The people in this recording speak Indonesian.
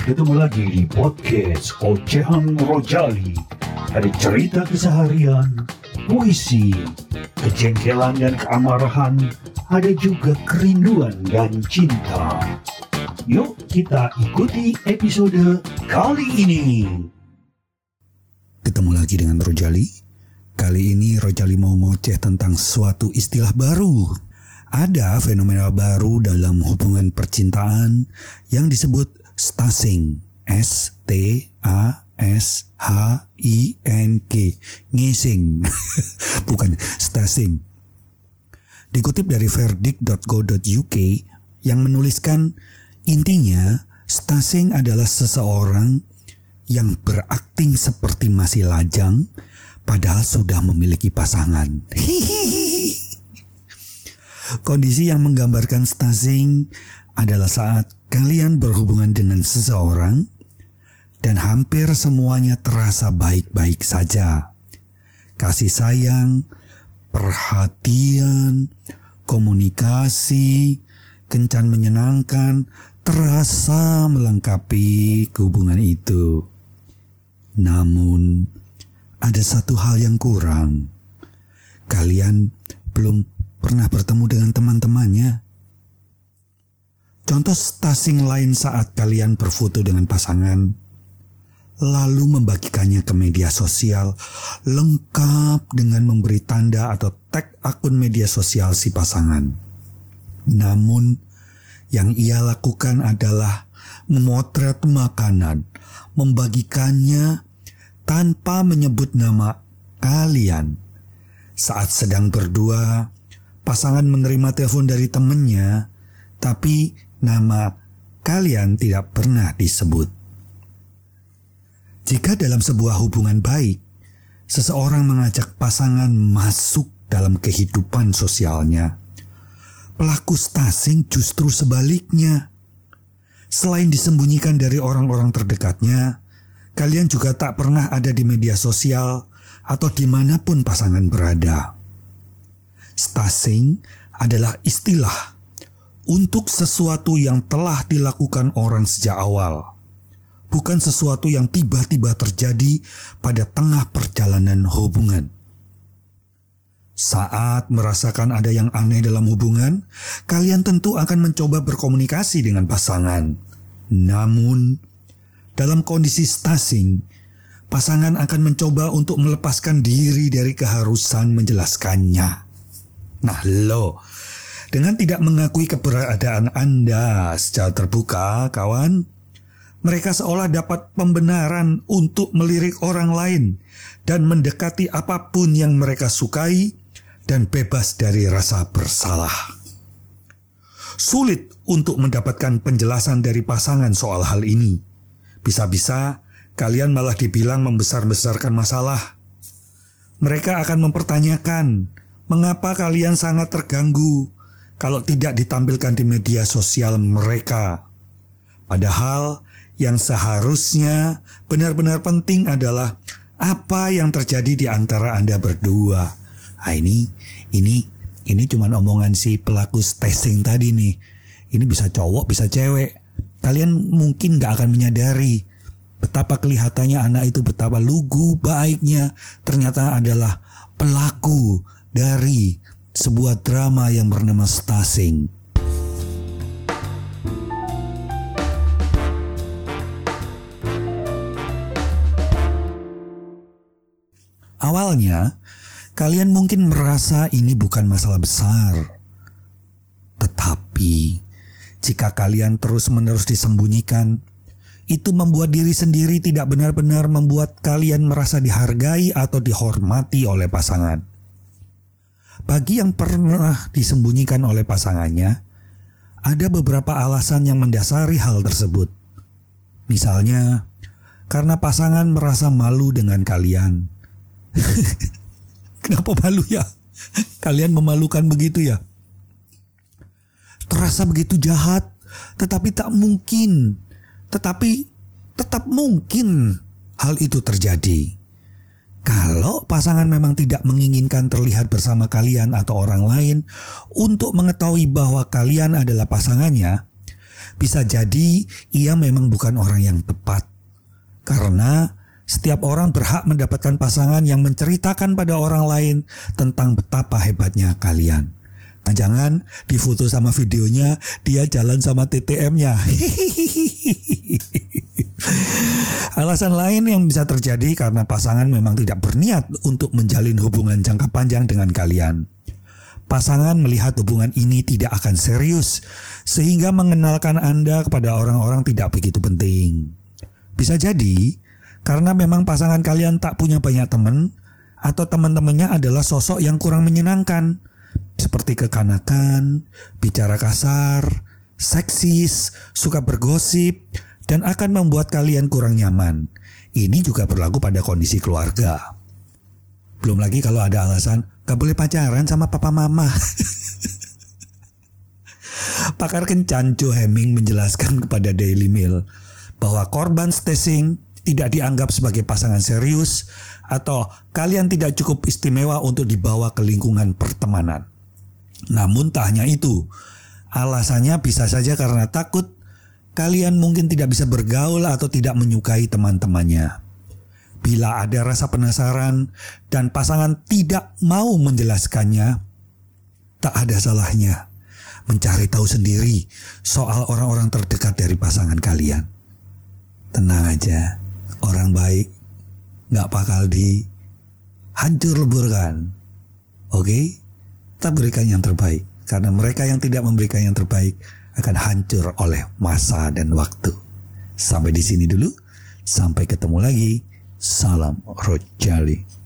Ketemu lagi di podcast Ocehan Rojali. Ada cerita keseharian, puisi, kejengkelan dan keamarahan, ada juga kerinduan dan cinta. Yuk kita ikuti episode kali ini. Ketemu lagi dengan Rojali. Kali ini Rojali mau ngoceh tentang suatu istilah baru. Ada fenomena baru dalam hubungan percintaan yang disebut stasing. S T A S H I N G. Ngising. Bukan stasing. Dikutip dari verdict.go.uk yang menuliskan intinya stasing adalah seseorang yang berakting seperti masih lajang padahal sudah memiliki pasangan. Kondisi yang menggambarkan stasing adalah saat kalian berhubungan dengan seseorang dan hampir semuanya terasa baik-baik saja. Kasih sayang, perhatian, komunikasi, kencan menyenangkan terasa melengkapi hubungan itu. Namun, ada satu hal yang kurang. Kalian belum pernah bertemu dengan teman-temannya. Contoh stasing lain saat kalian berfoto dengan pasangan, lalu membagikannya ke media sosial lengkap dengan memberi tanda atau tag akun media sosial si pasangan. Namun, yang ia lakukan adalah memotret makanan, membagikannya tanpa menyebut nama kalian. Saat sedang berdua, pasangan menerima telepon dari temannya, tapi nama kalian tidak pernah disebut. Jika dalam sebuah hubungan baik, seseorang mengajak pasangan masuk dalam kehidupan sosialnya, pelaku stasing justru sebaliknya. Selain disembunyikan dari orang-orang terdekatnya, kalian juga tak pernah ada di media sosial atau di mana pun pasangan berada. Stasing adalah istilah untuk sesuatu yang telah dilakukan orang sejak awal, bukan sesuatu yang tiba-tiba terjadi pada tengah perjalanan hubungan. Saat merasakan ada yang aneh dalam hubungan, kalian tentu akan mencoba berkomunikasi dengan pasangan. Namun, dalam kondisi stasing, pasangan akan mencoba untuk melepaskan diri dari keharusan menjelaskannya. Nah, lo dengan tidak mengakui keberadaan Anda secara terbuka, kawan, mereka seolah dapat pembenaran untuk melirik orang lain dan mendekati apa pun yang mereka sukai dan bebas dari rasa bersalah. Sulit untuk mendapatkan penjelasan dari pasangan soal hal ini. Bisa-bisa kalian malah dibilang membesar-besarkan masalah. Mereka akan mempertanyakan mengapa kalian sangat terganggu kalau tidak ditampilkan di media sosial mereka. Padahal yang seharusnya benar-benar penting adalah apa yang terjadi di antara Anda berdua. Ah ini, ini, ini cuma omongan si pelaku testing tadi nih. Ini bisa cowok, bisa cewek. Kalian mungkin gak akan menyadari betapa kelihatannya anak itu betapa lugu baiknya ternyata adalah pelaku dari sebuah drama yang bernama Stasing. Awalnya, kalian mungkin merasa ini bukan masalah besar. Tetapi, jika kalian terus-menerus disembunyikan, itu membuat diri sendiri tidak benar-benar membuat kalian merasa dihargai atau dihormati oleh pasangan. Bagi yang pernah disembunyikan oleh pasangannya, ada beberapa alasan yang mendasari hal tersebut. Misalnya, karena pasangan merasa malu dengan kalian. Kenapa malu ya? Kalian memalukan begitu ya? Terasa begitu jahat, tetapi tak mungkin. Tetapi tetap mungkin hal itu terjadi. Kalau pasangan memang tidak menginginkan terlihat bersama kalian atau orang lain untuk mengetahui bahwa kalian adalah pasangannya, bisa jadi ia memang bukan orang yang tepat. Karena setiap orang berhak mendapatkan pasangan yang menceritakan pada orang lain tentang betapa hebatnya kalian. Nah, jangan difoto sama videonya dia jalan sama TTM-nya. Alasan lain yang bisa terjadi karena pasangan memang tidak berniat untuk menjalin hubungan jangka panjang dengan kalian. Pasangan melihat hubungan ini tidak akan serius, sehingga mengenalkan Anda kepada orang-orang tidak begitu penting. Bisa jadi karena memang pasangan kalian tak punya banyak teman, atau teman-temannya adalah sosok yang kurang menyenangkan, seperti kekanakan, bicara kasar, seksis, suka bergosip, dan akan membuat kalian kurang nyaman. Ini juga berlaku pada kondisi keluarga. Belum lagi kalau ada alasan Gak boleh pacaran sama papa mama. Pakar kencan Joe Hemming menjelaskan kepada Daily Mail bahwa korban stasing tidak dianggap sebagai pasangan serius atau kalian tidak cukup istimewa untuk dibawa ke lingkungan pertemanan. Namun tak hanya itu, alasannya bisa saja karena takut kalian mungkin tidak bisa bergaul atau tidak menyukai teman-temannya. Bila ada rasa penasaran dan pasangan tidak mau menjelaskannya, tak ada salahnya mencari tahu sendiri soal orang-orang terdekat dari pasangan kalian. Tenang aja, orang baik nggak bakal di hancur leburkan. Oke, kita berikan yang terbaik karena mereka yang tidak memberikan yang terbaik akan hancur oleh masa dan waktu. Sampai di sini dulu, sampai ketemu lagi Salam Rojali.